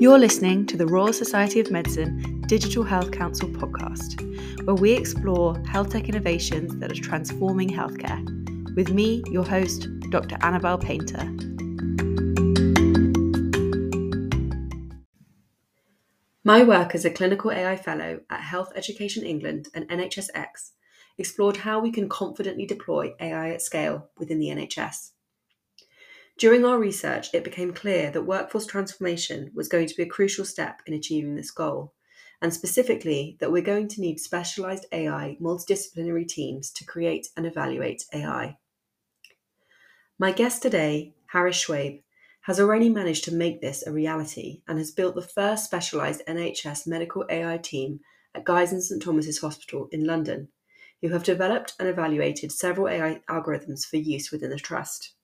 You're listening to the Royal Society of Medicine Digital Health Council podcast, where we explore health tech innovations that are transforming healthcare. With me, your host, Dr. Annabelle Painter. My work as a clinical AI fellow at Health Education England and NHSX explored how we can confidently deploy AI at scale within the NHS. During our research, it became clear that workforce transformation was going to be a crucial step in achieving this goal, and specifically that we're going to need specialised AI multidisciplinary teams to create and evaluate AI. My guest today, Haris Shuaib, has already managed to make this a reality and has built the first specialised NHS medical AI team at Guy's and St Thomas's Hospital in London, who have developed and evaluated several AI algorithms for use within the trust.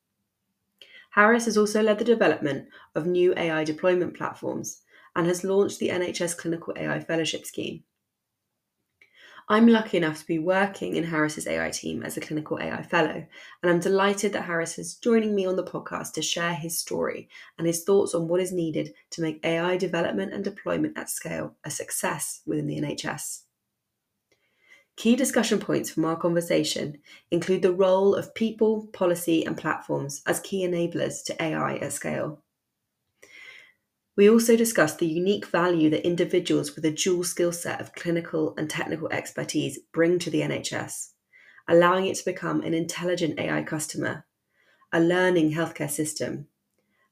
Haris has also led the development of new AI deployment platforms and has launched the NHS Clinical AI Fellowship Scheme. I'm lucky enough to be working in Haris's AI team as a clinical AI fellow, and I'm delighted that Haris is joining me on the podcast to share his story and his thoughts on what is needed to make AI development and deployment at scale a success within the NHS. Key discussion points from our conversation include the role of people, policy, and platforms as key enablers to AI at scale. We also discussed the unique value that individuals with a dual skill set of clinical and technical expertise bring to the NHS, allowing it to become an intelligent AI customer, a learning healthcare system,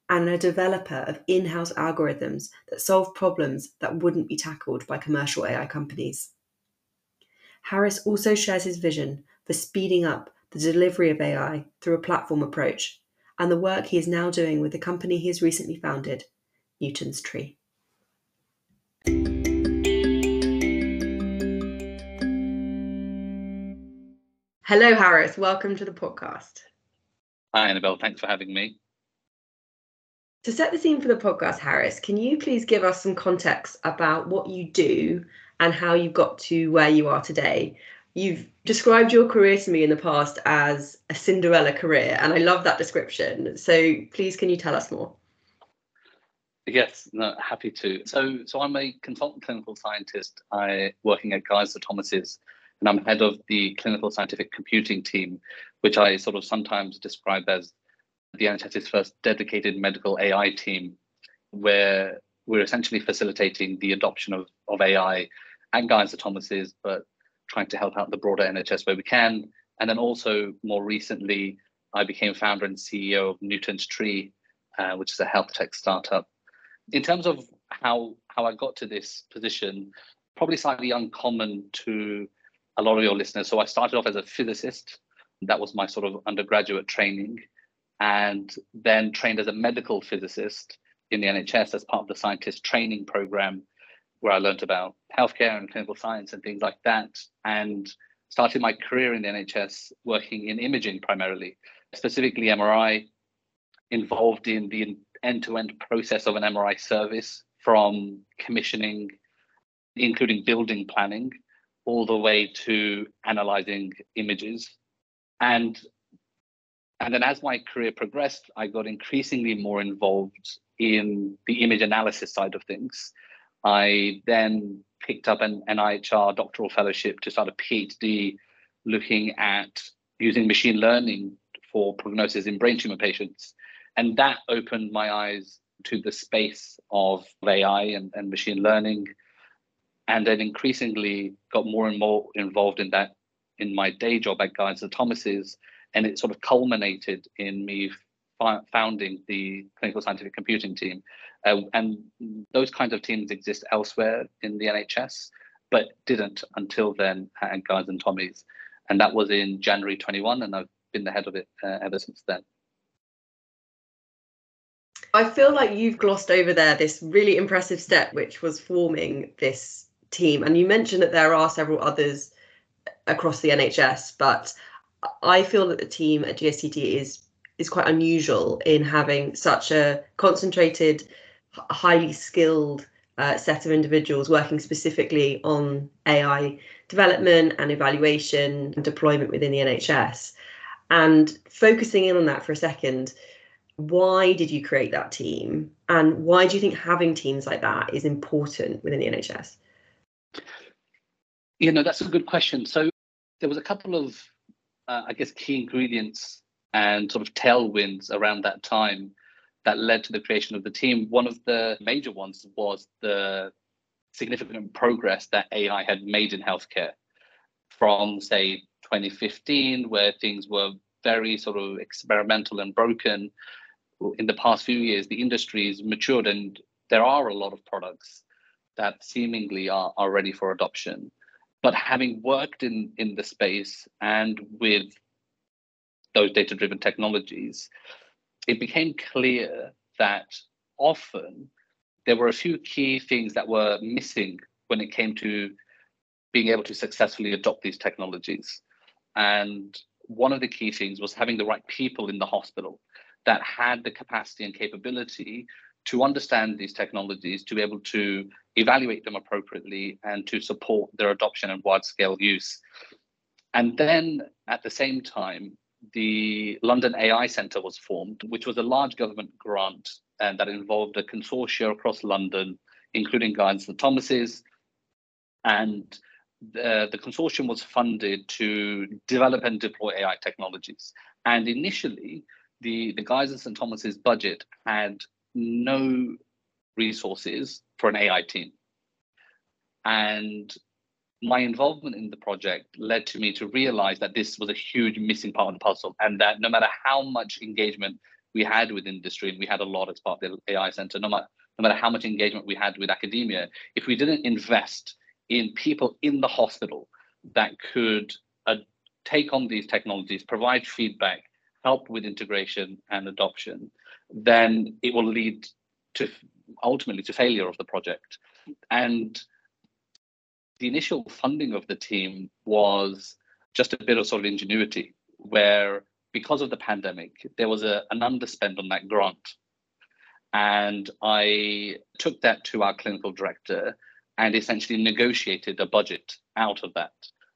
and a developer of in house algorithms that solve problems that wouldn't be tackled by commercial AI companies. Haris also shares his vision for speeding up the delivery of AI through a platform approach and the work he is now doing with the company he has recently founded, Newton's Tree. Hello, Haris. Welcome to the podcast. Hi, Annabelle. Thanks for having me. To set the scene for the podcast, Haris, can you please give us some context about what you do and how you got to where you are today. You've described your career to me in the past as a Cinderella career, and I love that description. So please, can you tell us more? Yes, no, happy to. So, so I'm a consultant clinical scientist. I working at Guy's Thomas's, and I'm head of the clinical scientific computing team, which I sort of sometimes describe as the NHS's first dedicated medical AI team, where we're essentially facilitating the adoption of, of AI at Guy's St Thomas's, but trying to help out the broader NHS where we can. And then also more recently, I became founder and CEO of Newton's Tree, uh, which is a health tech startup. In terms of how how I got to this position, probably slightly uncommon to a lot of your listeners. So I started off as a physicist. That was my sort of undergraduate training, and then trained as a medical physicist in the NHS as part of the scientist training program where I learned about healthcare and clinical science and things like that, and started my career in the NHS working in imaging primarily, specifically MRI, involved in the end to end process of an MRI service from commissioning, including building planning, all the way to analyzing images. And and then as my career progressed, I got increasingly more involved in the image analysis side of things. I then picked up an NIHR doctoral fellowship to start a PhD looking at using machine learning for prognosis in brain tumor patients. And that opened my eyes to the space of AI and, and machine learning. And then increasingly got more and more involved in that in my day job at Guy's St Thomas's. And it sort of culminated in me founding the clinical scientific computing team. Uh, and those kinds of teams exist elsewhere in the NHS, but didn't until then at Guy's and Tommies. And that was in January 21, and I've been the head of it uh, ever since then. I feel like you've glossed over there this really impressive step, which was forming this team. And you mentioned that there are several others across the NHS, but I feel that the team at GSTT is is quite unusual in having such a concentrated, highly skilled uh, set of individuals working specifically on AI development and evaluation and deployment within the NHS. And focusing in on that for a second, why did you create that team? And why do you think having teams like that is important within the NHS? You know, that's a good question. So there was a couple of, uh, I guess, key ingredients and sort of tailwinds around that time that led to the creation of the team. One of the major ones was the significant progress that AI had made in healthcare from, say, 2015, where things were very sort of experimental and broken. In the past few years, the industry has matured and there are a lot of products that seemingly are, are ready for adoption. But having worked in, in the space and with those data driven technologies, it became clear that often there were a few key things that were missing when it came to being able to successfully adopt these technologies. And one of the key things was having the right people in the hospital that had the capacity and capability to understand these technologies, to be able to evaluate them appropriately, and to support their adoption and wide scale use. And then at the same time, the London AI Centre was formed, which was a large government grant and that involved a consortia across London, including Guy's and St Thomas's. And the, the consortium was funded to develop and deploy AI technologies. And initially, the, the Guy's and St Thomas's budget had no resources for an AI team. And my involvement in the project led to me to realize that this was a huge missing part of the puzzle and that no matter how much engagement we had with industry and we had a lot as part of the ai center no matter, no matter how much engagement we had with academia if we didn't invest in people in the hospital that could uh, take on these technologies provide feedback help with integration and adoption then it will lead to ultimately to failure of the project. And the initial funding of the team was just a bit of sort of ingenuity, where because of the pandemic, there was a, an underspend on that grant. And I took that to our clinical director and essentially negotiated a budget out of that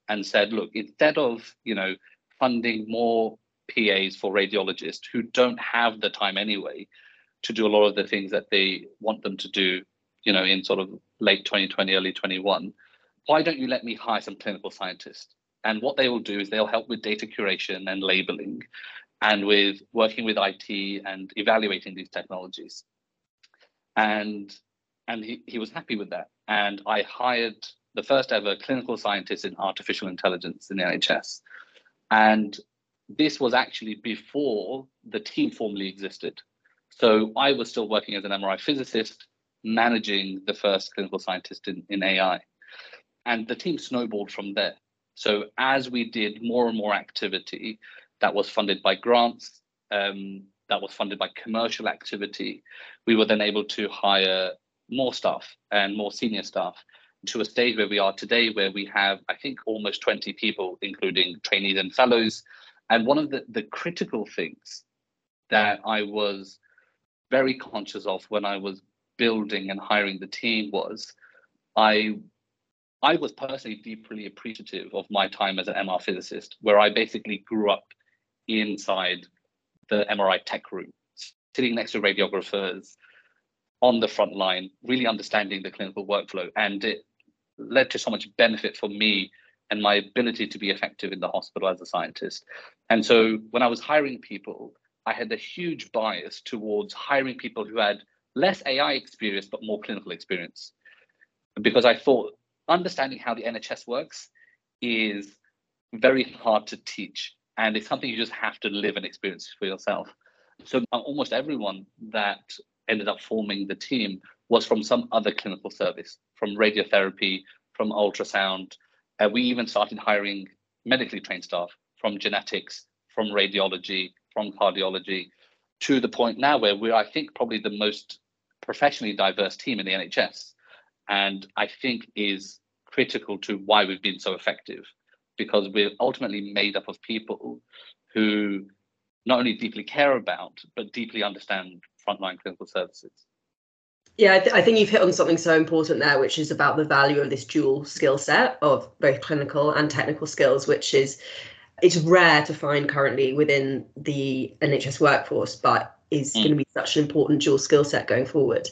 and said, look, instead of, you know, funding more PAs for radiologists who don't have the time anyway to do a lot of the things that they want them to do, you know, in sort of late 2020, early 21, why don't you let me hire some clinical scientists? And what they will do is they'll help with data curation and labeling and with working with IT and evaluating these technologies. And and he, he was happy with that. And I hired the first ever clinical scientist in artificial intelligence in the NHS. And this was actually before the team formally existed. So I was still working as an MRI physicist, managing the first clinical scientist in, in AI and the team snowballed from there. So as we did more and more activity that was funded by grants, um, that was funded by commercial activity, we were then able to hire more staff and more senior staff to a stage where we are today, where we have, I think, almost 20 people, including trainees and fellows. And one of the, the critical things that I was very conscious of when I was building and hiring the team was I I was personally deeply appreciative of my time as an MR physicist, where I basically grew up inside the MRI tech room, sitting next to radiographers on the front line, really understanding the clinical workflow. And it led to so much benefit for me and my ability to be effective in the hospital as a scientist. And so when I was hiring people, I had a huge bias towards hiring people who had less AI experience, but more clinical experience. Because I thought understanding how the NHS works is very hard to teach. And it's something you just have to live and experience for yourself. So uh, almost everyone that ended up forming the team was from some other clinical service, from radiotherapy, from ultrasound. Uh, we even started hiring medically trained staff from genetics, from radiology, from cardiology, to the point now where we're, I think, probably the most professionally diverse team in the NHS and I think is critical to why we've been so effective because we're ultimately made up of people who not only deeply care about but deeply understand frontline clinical services. Yeah, I, th- I, think you've hit on something so important there, which is about the value of this dual skill set of both clinical and technical skills, which is it's rare to find currently within the NHS workforce, but is mm. going to be such an important dual skill set going forward.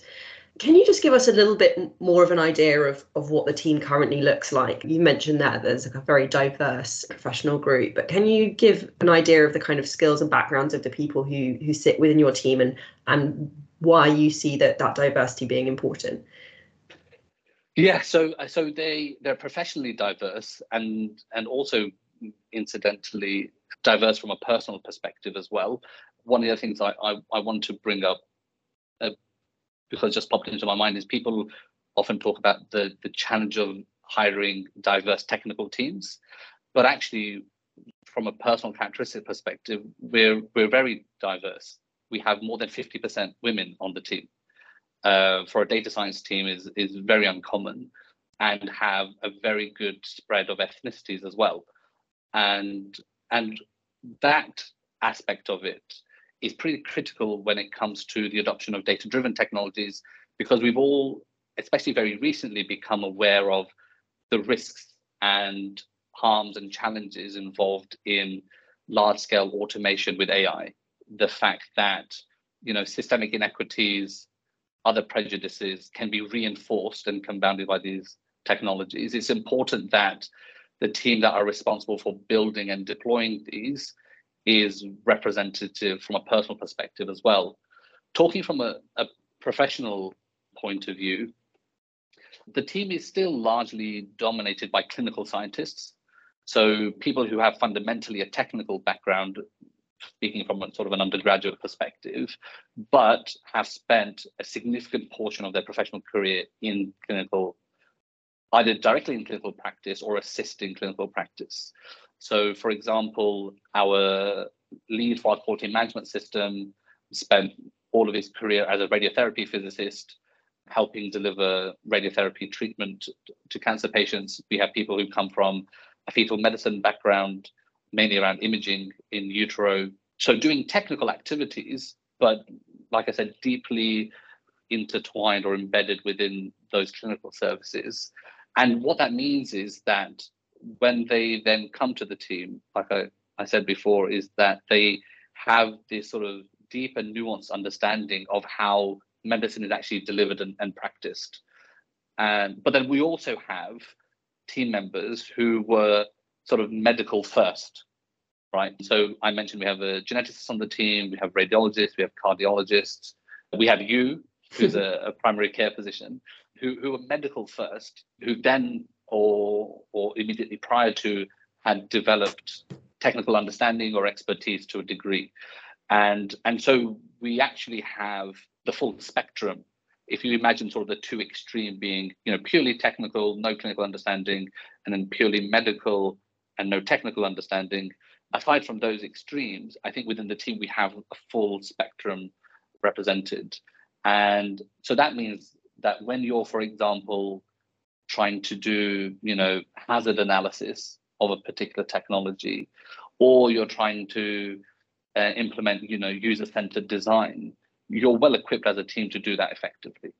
Can you just give us a little bit more of an idea of, of what the team currently looks like? You mentioned that there's like a very diverse professional group, but can you give an idea of the kind of skills and backgrounds of the people who who sit within your team and and why you see that that diversity being important? Yeah, so so they they're professionally diverse and and also incidentally diverse from a personal perspective as well. One of the things I I, I want to bring up uh, because just popped into my mind is people often talk about the the challenge of hiring diverse technical teams, but actually from a personal characteristic perspective, we're we're very diverse. We have more than 50% women on the team. Uh, for a data science team is is very uncommon and have a very good spread of ethnicities as well. And and that aspect of it is pretty critical when it comes to the adoption of data driven technologies because we've all, especially very recently, become aware of the risks and harms and challenges involved in large scale automation with AI. The fact that you know systemic inequities, other prejudices can be reinforced and compounded by these technologies. It's important that the team that are responsible for building and deploying these is representative from a personal perspective as well. Talking from a, a professional point of view, the team is still largely dominated by clinical scientists. So people who have fundamentally a technical background, speaking from sort of an undergraduate perspective, but have spent a significant portion of their professional career in clinical, either directly in clinical practice or assisting clinical practice. So, for example, our lead for quality management system spent all of his career as a radiotherapy physicist, helping deliver radiotherapy treatment to cancer patients. We have people who come from a fetal medicine background, mainly around imaging in utero. So, doing technical activities, but like I said, deeply intertwined or embedded within those clinical services. And what that means is that when they then come to the team, like I, I said before, is that they have this sort of deep and nuanced understanding of how medicine is actually delivered and, and practiced. And but then we also have team members who were sort of medical first, right? So I mentioned we have a geneticist on the team, we have radiologists, we have cardiologists, we have you, who's a, a primary care physician, who, who are medical first, who then or or immediately prior to had developed technical understanding or expertise to a degree. And and so we actually have the full spectrum. If you imagine sort of the two extreme being you know purely technical no clinical understanding and then purely medical and no technical understanding aside from those extremes i think within the team we have a full spectrum represented. And so that means that when you're for example trying to do, you know, hazard analysis of a particular technology, or you're trying to uh, implement, you know, user-centered design, you're well equipped as a team to do that effectively.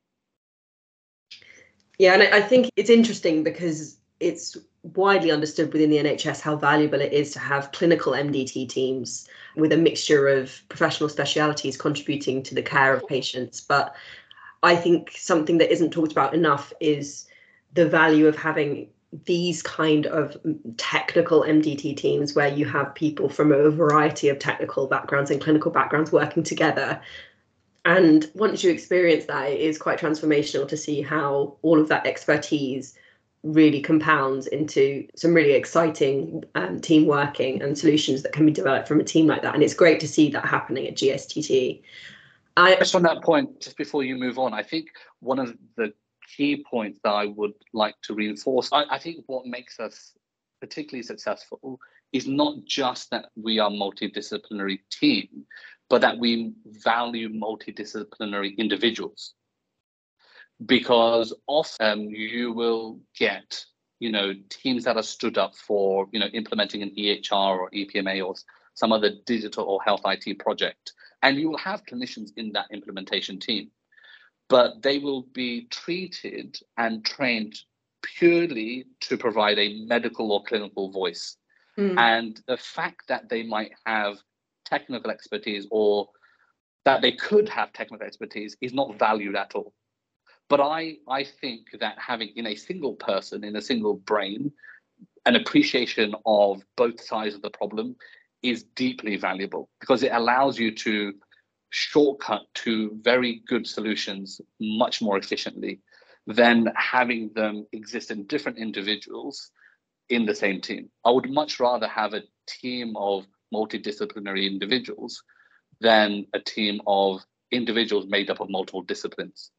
Yeah, and I think it's interesting because it's widely understood within the NHS how valuable it is to have clinical MDT teams with a mixture of professional specialities contributing to the care of patients. But I think something that isn't talked about enough is the value of having these kind of technical MDT teams where you have people from a variety of technical backgrounds and clinical backgrounds working together. And once you experience that, it is quite transformational to see how all of that expertise really compounds into some really exciting um, team working and solutions that can be developed from a team like that. And it's great to see that happening at GSTT. I, just on that point, just before you move on, I think one of the key points that I would like to reinforce. I, I think what makes us particularly successful is not just that we are multidisciplinary team, but that we value multidisciplinary individuals. Because often you will get, you know, teams that are stood up for, you know, implementing an EHR or EPMA or some other digital or health IT project, and you will have clinicians in that implementation team but they will be treated and trained purely to provide a medical or clinical voice. Mm. And the fact that they might have technical expertise or that they could have technical expertise is not valued at all. But I, I think that having in a single person, in a single brain, an appreciation of both sides of the problem is deeply valuable because it allows you to shortcut to very good solutions much more efficiently than having them exist in different individuals in the same team. I would much rather have a team of multidisciplinary individuals than a team of individuals made up of multiple disciplines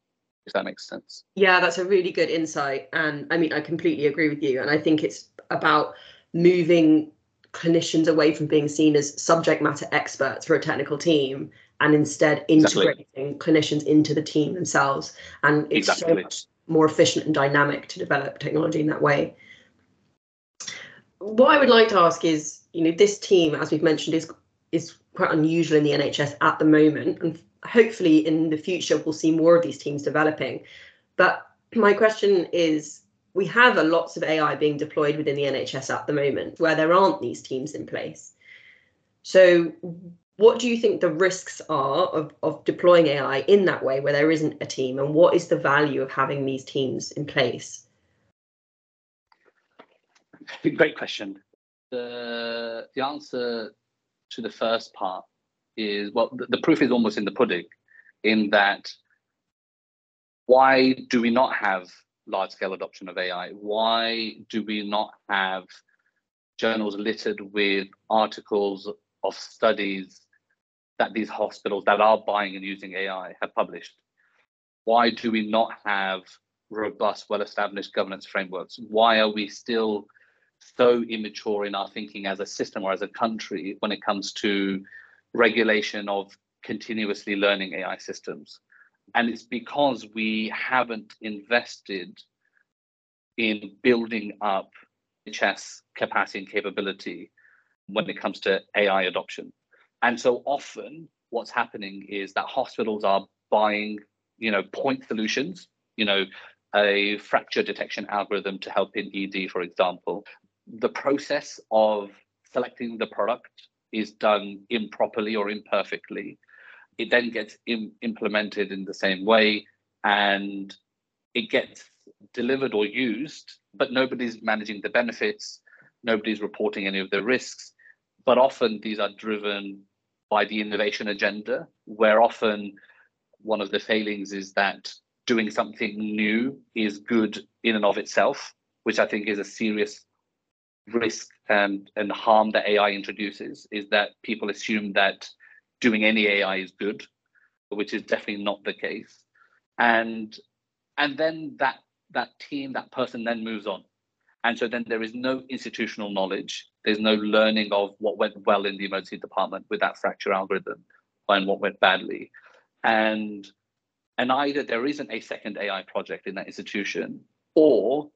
if that makes sense yeah that's a really good insight and i mean i completely agree with you and i think it's about moving clinicians away from being seen as subject matter experts for a technical team and instead integrating exactly. clinicians into the team themselves and it's exactly. so much more efficient and dynamic to develop technology in that way what i would like to ask is you know this team as we've mentioned is is quite unusual in the NHS at the moment, and hopefully in the future we'll see more of these teams developing. But my question is we have a lots of AI being deployed within the NHS at the moment where there aren't these teams in place. So what do you think the risks are of, of deploying AI in that way where there isn't a team and what is the value of having these teams in place? Great question. The, the answer to the first part is well, the, the proof is almost in the pudding, in that why do we not have large scale adoption of AI? Why do we not have journals littered with articles of studies that these hospitals that are buying and using AI have published? Why do we not have robust, well established governance frameworks? Why are we still so immature in our thinking as a system or as a country when it comes to regulation of continuously learning AI systems. And it's because we haven't invested in building up NHS capacity and capability when it comes to AI adoption. And so often what's happening is that hospitals are buying, you know, point solutions, you know, a fracture detection algorithm to help in ED, for example, the process of selecting the product is done improperly or imperfectly. It then gets Im- implemented in the same way and it gets delivered or used, but nobody's managing the benefits, nobody's reporting any of the risks. But often these are driven by the innovation agenda, where often one of the failings is that doing something new is good in and of itself, which I think is a serious risk and, and harm that AI introduces is that people assume that doing any AI is good, which is definitely not the case. And and then that that team, that person then moves on. And so then there is no institutional knowledge. There's no learning of what went well in the emergency department with that fracture algorithm and what went badly. And and either there isn't a second AI project in that institution, or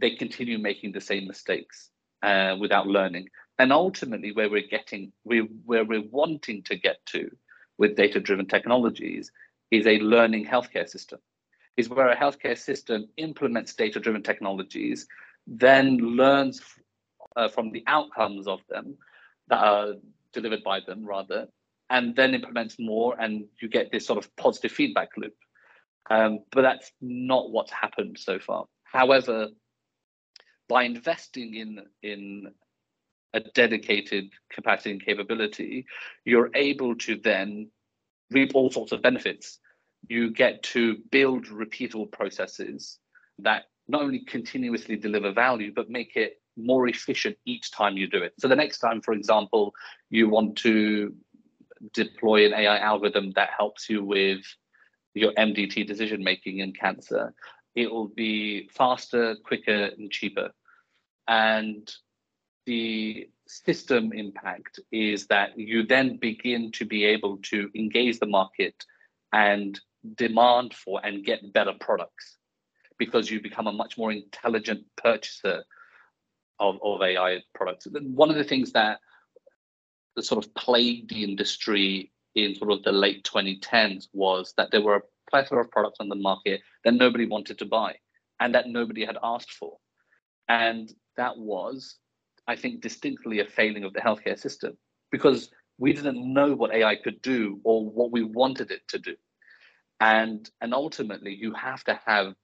they continue making the same mistakes uh, without learning. And ultimately, where we're getting, we, where we're wanting to get to with data driven technologies is a learning healthcare system, is where a healthcare system implements data driven technologies, then learns uh, from the outcomes of them that are delivered by them, rather, and then implements more, and you get this sort of positive feedback loop. Um, but that's not what's happened so far. However, by investing in in a dedicated capacity and capability, you're able to then reap all sorts of benefits. You get to build repeatable processes that not only continuously deliver value, but make it more efficient each time you do it. So the next time, for example, you want to deploy an AI algorithm that helps you with your MDT decision making in cancer, it will be faster, quicker, and cheaper. And the system impact is that you then begin to be able to engage the market and demand for and get better products because you become a much more intelligent purchaser of, of AI products. One of the things that the sort of plagued the industry in sort of the late 2010s was that there were a plethora of products on the market that nobody wanted to buy and that nobody had asked for. And that was, I think, distinctly a failing of the healthcare system because we didn't know what AI could do or what we wanted it to do. And, and ultimately, you have to have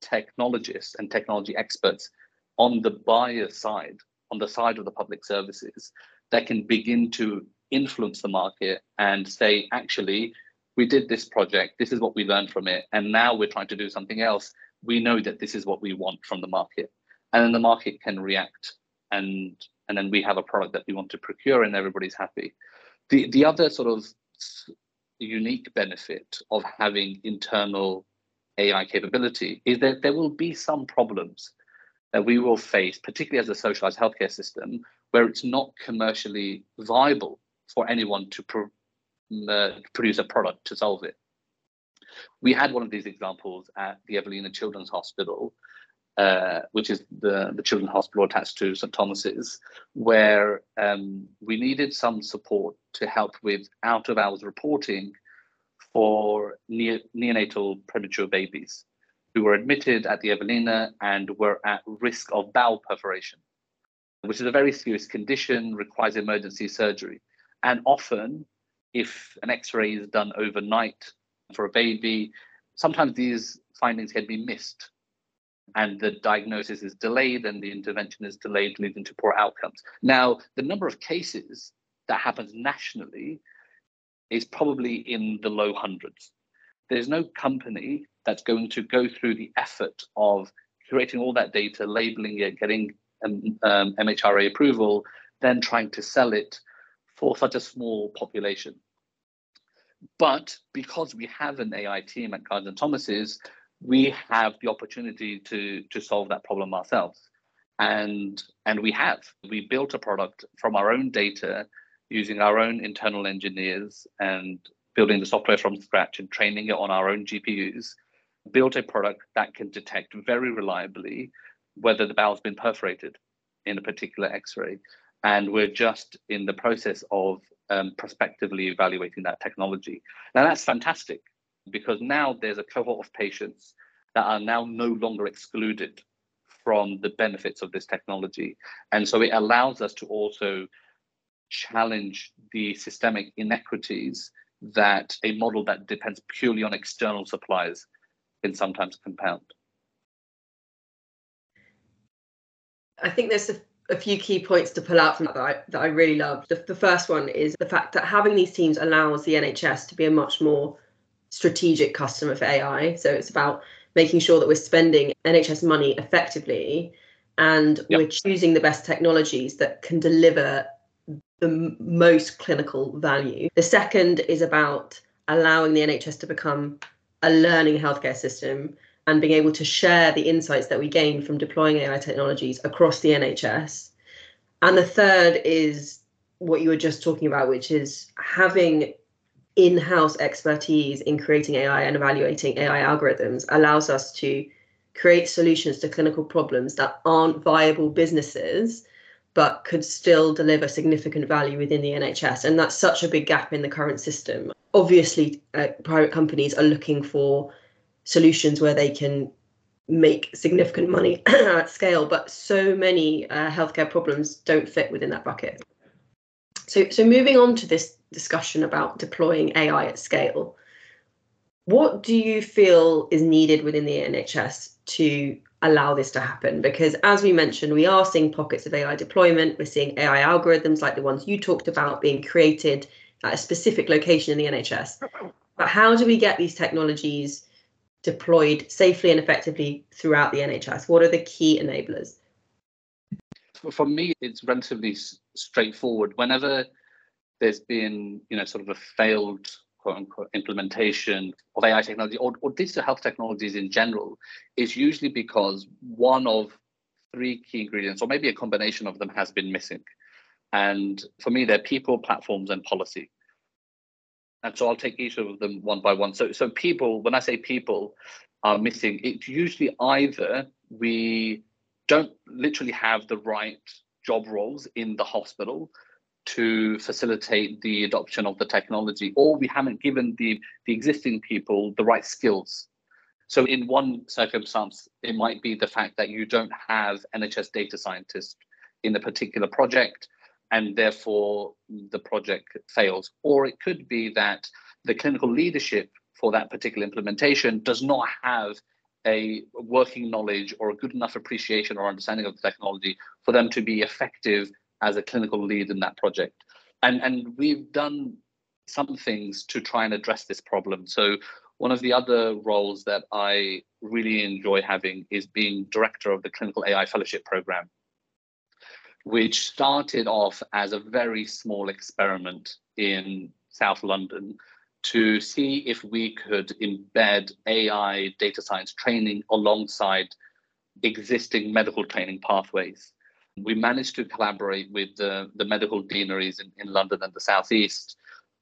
technologists and technology experts on the buyer side, on the side of the public services, that can begin to influence the market and say, actually, we did this project, this is what we learned from it, and now we're trying to do something else. We know that this is what we want from the market. And then the market can react and and then we have a product that we want to procure and everybody's happy. The the other sort of unique benefit of having internal AI capability is that there will be some problems that we will face, particularly as a socialized healthcare system, where it's not commercially viable for anyone to uh, produce a product to solve it. We had one of these examples at the Evelina Children's Hospital, uh, which is the, the children's hospital attached to St. Thomas's, where um, we needed some support to help with out of hours reporting for ne- neonatal premature babies who were admitted at the Evelina and were at risk of bowel perforation, which is a very serious condition, requires emergency surgery. And often, if an x ray is done overnight for a baby, sometimes these findings can be missed and the diagnosis is delayed and the intervention is delayed, leading to poor outcomes. Now, the number of cases that happens nationally is probably in the low hundreds. There's no company that's going to go through the effort of curating all that data, labeling it, getting um, um, MHRA approval, then trying to sell it for such a small population. But because we have an AI team at and Thomas's, we have the opportunity to to solve that problem ourselves and and we have we built a product from our own data using our own internal engineers and building the software from scratch and training it on our own gpus built a product that can detect very reliably whether the bowel's been perforated in a particular x-ray and we're just in the process of um, prospectively evaluating that technology now that's fantastic because now there's a cohort of patients that are now no longer excluded from the benefits of this technology. And so it allows us to also challenge the systemic inequities that a model that depends purely on external suppliers can sometimes compound. I think there's a, a, few key points to pull out from that that I, that I really love. The, the first one is the fact that having these teams allows the NHS to be a much more strategic customer for AI. So it's about making sure that we're spending NHS money effectively and yep. we're choosing the best technologies that can deliver the most clinical value. The second is about allowing the NHS to become a learning healthcare system and being able to share the insights that we gain from deploying AI technologies across the NHS. And the third is what you were just talking about, which is having in-house expertise in creating AI and evaluating AI algorithms allows us to create solutions to clinical problems that aren't viable businesses but could still deliver significant value within the NHS and that's such a big gap in the current system obviously uh, private companies are looking for solutions where they can make significant money at scale but so many uh, healthcare problems don't fit within that bucket so so moving on to this discussion about deploying AI at scale. What do you feel is needed within the NHS to allow this to happen? Because as we mentioned, we are seeing pockets of AI deployment. We're seeing AI algorithms like the ones you talked about being created at a specific location in the NHS. But how do we get these technologies deployed safely and effectively throughout the NHS? What are the key enablers? For me, it's relatively straightforward. Whenever there's been, you know, sort of a failed quote unquote implementation of AI technology or, or digital health technologies in general is usually because one of three key ingredients, or maybe a combination of them, has been missing. And for me, they're people, platforms, and policy. And so I'll take each of them one by one. So, so people, when I say people are missing, it's usually either we don't literally have the right job roles in the hospital to facilitate the adoption of the technology, or we haven't given the, the existing people the right skills. So, in one circumstance, it might be the fact that you don't have NHS data scientists in a particular project, and therefore the project fails. Or it could be that the clinical leadership for that particular implementation does not have a working knowledge or a good enough appreciation or understanding of the technology for them to be effective as a clinical lead in that project. And, and we've done some things to try and address this problem. So one of the other roles that I really enjoy having is being director of the Clinical AI Fellowship Program, which started off as a very small experiment in South London to see if we could embed AI data science training alongside existing medical training pathways. We managed to collaborate with the, the medical deaneries in, in London and the Southeast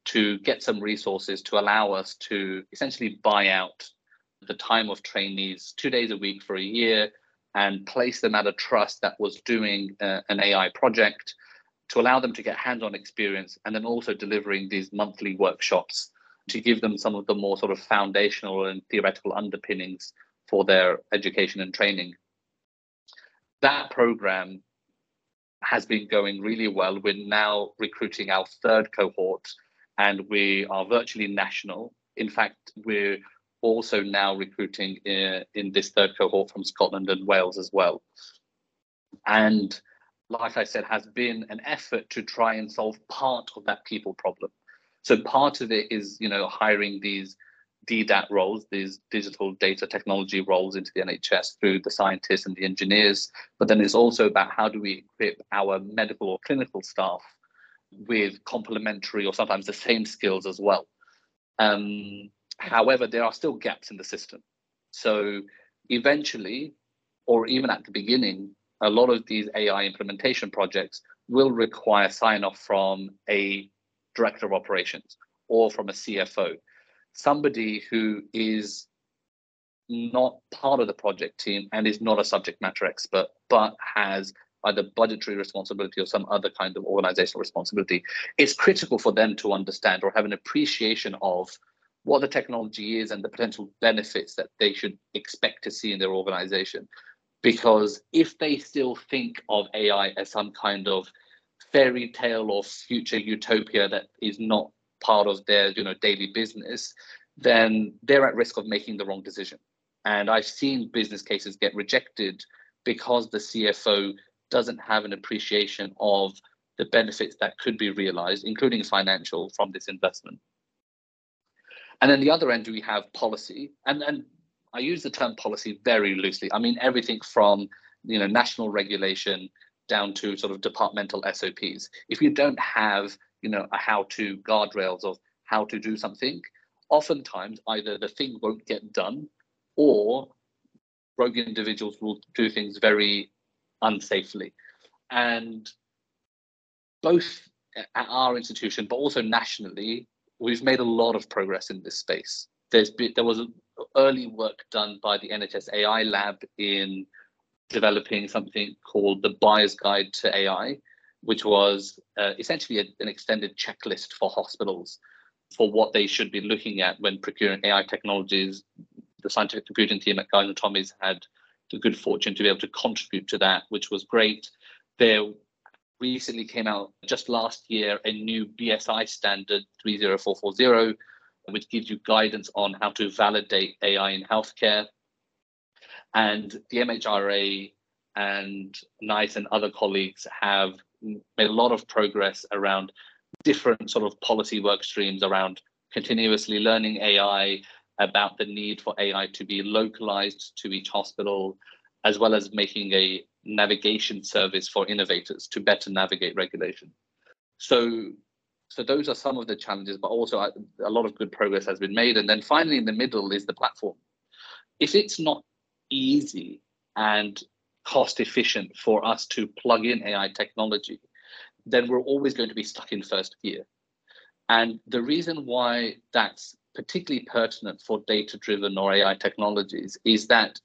to get some resources to allow us to essentially buy out the time of trainees two days a week for a year and place them at a trust that was doing uh, an AI project to allow them to get hands on experience and then also delivering these monthly workshops to give them some of the more sort of foundational and theoretical underpinnings for their education and training. That program has been going really well. We're now recruiting our third cohort and we are virtually national. In fact, we're also now recruiting in, in this third cohort from Scotland and Wales as well. And like I said, has been an effort to try and solve part of that people problem. So part of it is, you know, hiring these DDAT roles, these digital data technology roles into the NHS through the scientists and the engineers. But then it's also about how do we equip our medical or clinical staff with complementary or sometimes the same skills as well. Um, however, there are still gaps in the system. So eventually, or even at the beginning, a lot of these AI implementation projects will require sign off from a director of operations or from a CFO, somebody who is not part of the project team and is not a subject matter expert, but has either budgetary responsibility or some other kind of organizational responsibility. It's critical for them to understand or have an appreciation of what the technology is and the potential benefits that they should expect to see in their organization. Because if they still think of AI as some kind of fairy tale or future utopia that is not part of their you know daily business then they're at risk of making the wrong decision. And i've seen business cases get rejected because the cfo doesn't have an appreciation of the benefits that could be realized including financial from this investment. And then the other end we have policy. And and i use the term policy very loosely. I mean everything from you know national regulation down to sort of departmental SOPs. If you don't have, you know, a how-to guardrails of how to do something, oftentimes either the thing won't get done or rogue individuals will do things very unsafely. And both at our institution, but also nationally, we've made a lot of progress in this space. There's been, there was early work done by the NHS AI lab in developing something called the Buyer's Guide to AI, which was uh, essentially a, an extended checklist for hospitals for what they should be looking at when procuring AI technologies. The scientific computing team at Guy's and Tommy's had the good fortune to be able to contribute to that, which was great. There recently came out just last year a new BSI standard 30440, which gives you guidance on how to validate AI in healthcare. And the MHRA and NICE and other colleagues have made a lot of progress around different sort of policy work streams around continuously learning AI, about the need for AI to be localized to each hospital, as well as making a navigation service for innovators to better navigate regulation. So, so those are some of the challenges, but also a, a lot of good progress has been made. And then finally, in the middle is the platform. If it's not easy and cost efficient for us to plug in AI technology, then we're always going to be stuck in first gear. And the reason why that's particularly pertinent for data driven or AI technologies is that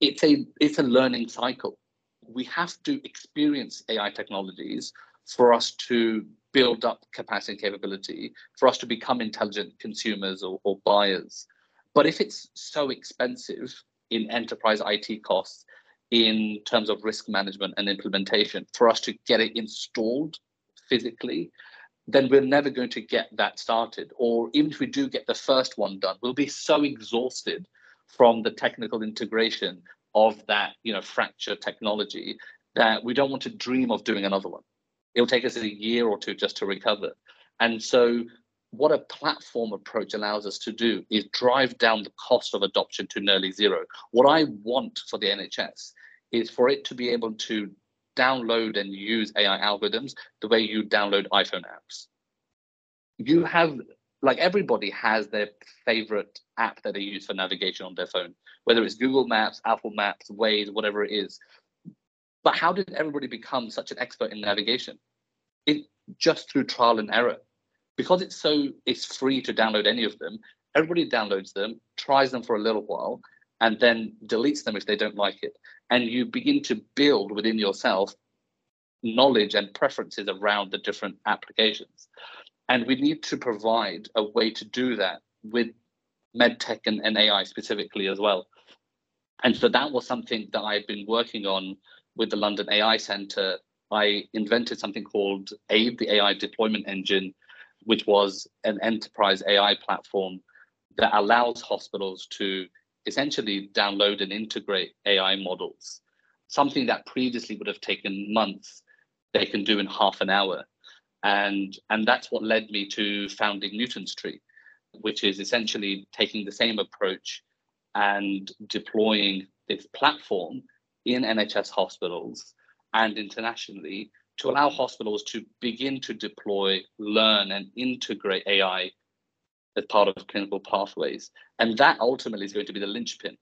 it's a it's a learning cycle. We have to experience AI technologies for us to build up capacity and capability, for us to become intelligent consumers or, or buyers. But if it's so expensive, in enterprise IT costs in terms of risk management and implementation for us to get it installed physically, then we're never going to get that started. Or even if we do get the first one done, we'll be so exhausted from the technical integration of that, you know, fracture technology that we don't want to dream of doing another one. It'll take us a year or two just to recover. And so what a platform approach allows us to do is drive down the cost of adoption to nearly zero. What I want for the NHS is for it to be able to download and use AI algorithms the way you download iPhone apps. You have, like everybody has their favorite app that they use for navigation on their phone, whether it's Google Maps, Apple Maps, Waze, whatever it is. But how did everybody become such an expert in navigation? It just through trial and error. Because it's so it's free to download any of them, everybody downloads them, tries them for a little while, and then deletes them if they don't like it. And you begin to build within yourself knowledge and preferences around the different applications. And we need to provide a way to do that with medtech and, and AI specifically as well. And so that was something that I've been working on with the London AI Centre. I invented something called AIDE, the AI Deployment Engine, which was an enterprise AI platform that allows hospitals to essentially download and integrate AI models. Something that previously would have taken months, they can do in half an hour. And, and that's what led me to founding Newton's Tree, which is essentially taking the same approach and deploying this platform in NHS hospitals and internationally to allow hospitals to begin to deploy, learn, and integrate AI as part of clinical pathways. And that ultimately is going to be the linchpin.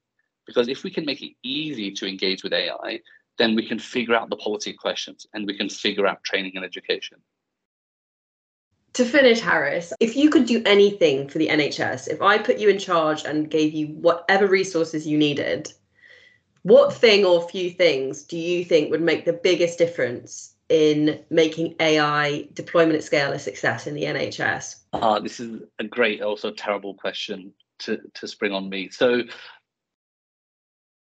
Because if we can make it easy to engage with AI, then we can figure out the policy questions and we can figure out training and education. To finish, Haris, if you could do anything for the NHS, if I put you in charge and gave you whatever resources you needed, what thing or few things do you think would make the biggest difference in making AI deployment at scale a success in the NHS? Ah, this is a great, also terrible question to, to spring on me. So,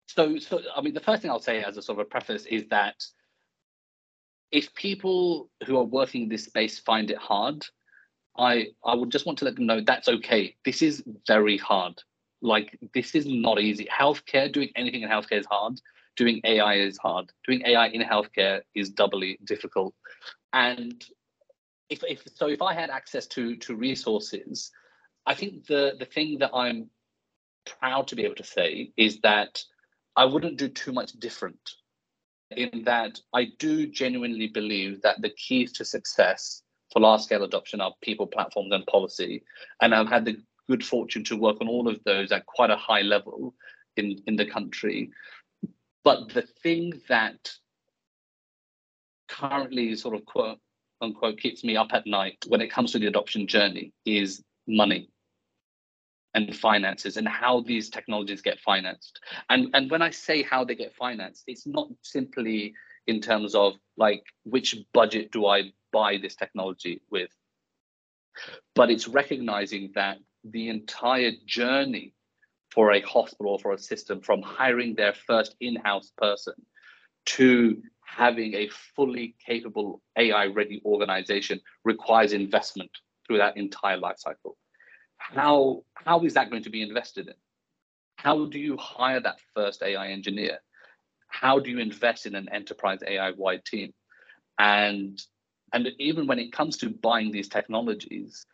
so, so, I mean, the first thing I'll say as a sort of a preface is that if people who are working in this space find it hard, I I would just want to let them know that's okay. This is very hard. Like this is not easy. Healthcare, doing anything in healthcare is hard doing AI is hard. Doing AI in healthcare is doubly difficult. And if, if so, if I had access to to resources, I think the the thing that I'm proud to be able to say is that I wouldn't do too much different. In that, I do genuinely believe that the keys to success for large scale adoption are people, platforms, and policy. And I've had the good fortune to work on all of those at quite a high level in, in the country. But the thing that currently sort of quote unquote keeps me up at night when it comes to the adoption journey is money and finances and how these technologies get financed. And and when I say how they get financed, it's not simply in terms of like which budget do I buy this technology with, but it's recognizing that the entire journey for a hospital or for a system from hiring their first in-house person to having a fully capable AI ready organization requires investment through that entire life cycle. How, how is that going to be invested in? How do you hire that first AI engineer? How do you invest in an enterprise AI wide team? And, and even when it comes to buying these technologies,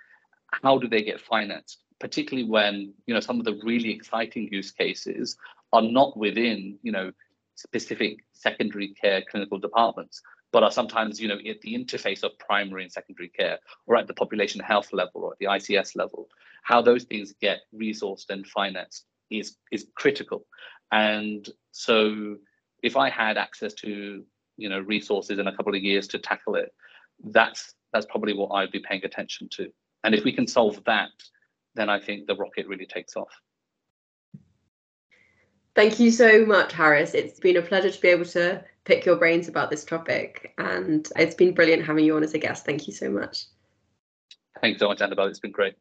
how do they get financed? Particularly when you know some of the really exciting use cases are not within you know specific secondary care clinical departments but are sometimes you know at the interface of primary and secondary care or at the population health level or at the ICS level. How those things get resourced and financed is is critical. And so if i had access to you know resources in a couple of years to tackle it that's that's probably what i'd be paying attention to. And if we can solve that then I think the rocket really takes off. Thank you so much, Haris. It's been a pleasure to be able to pick your brains about this topic, and it's been brilliant having you on as a guest. Thank you so much. Thanks so much, Annabelle. It's been great.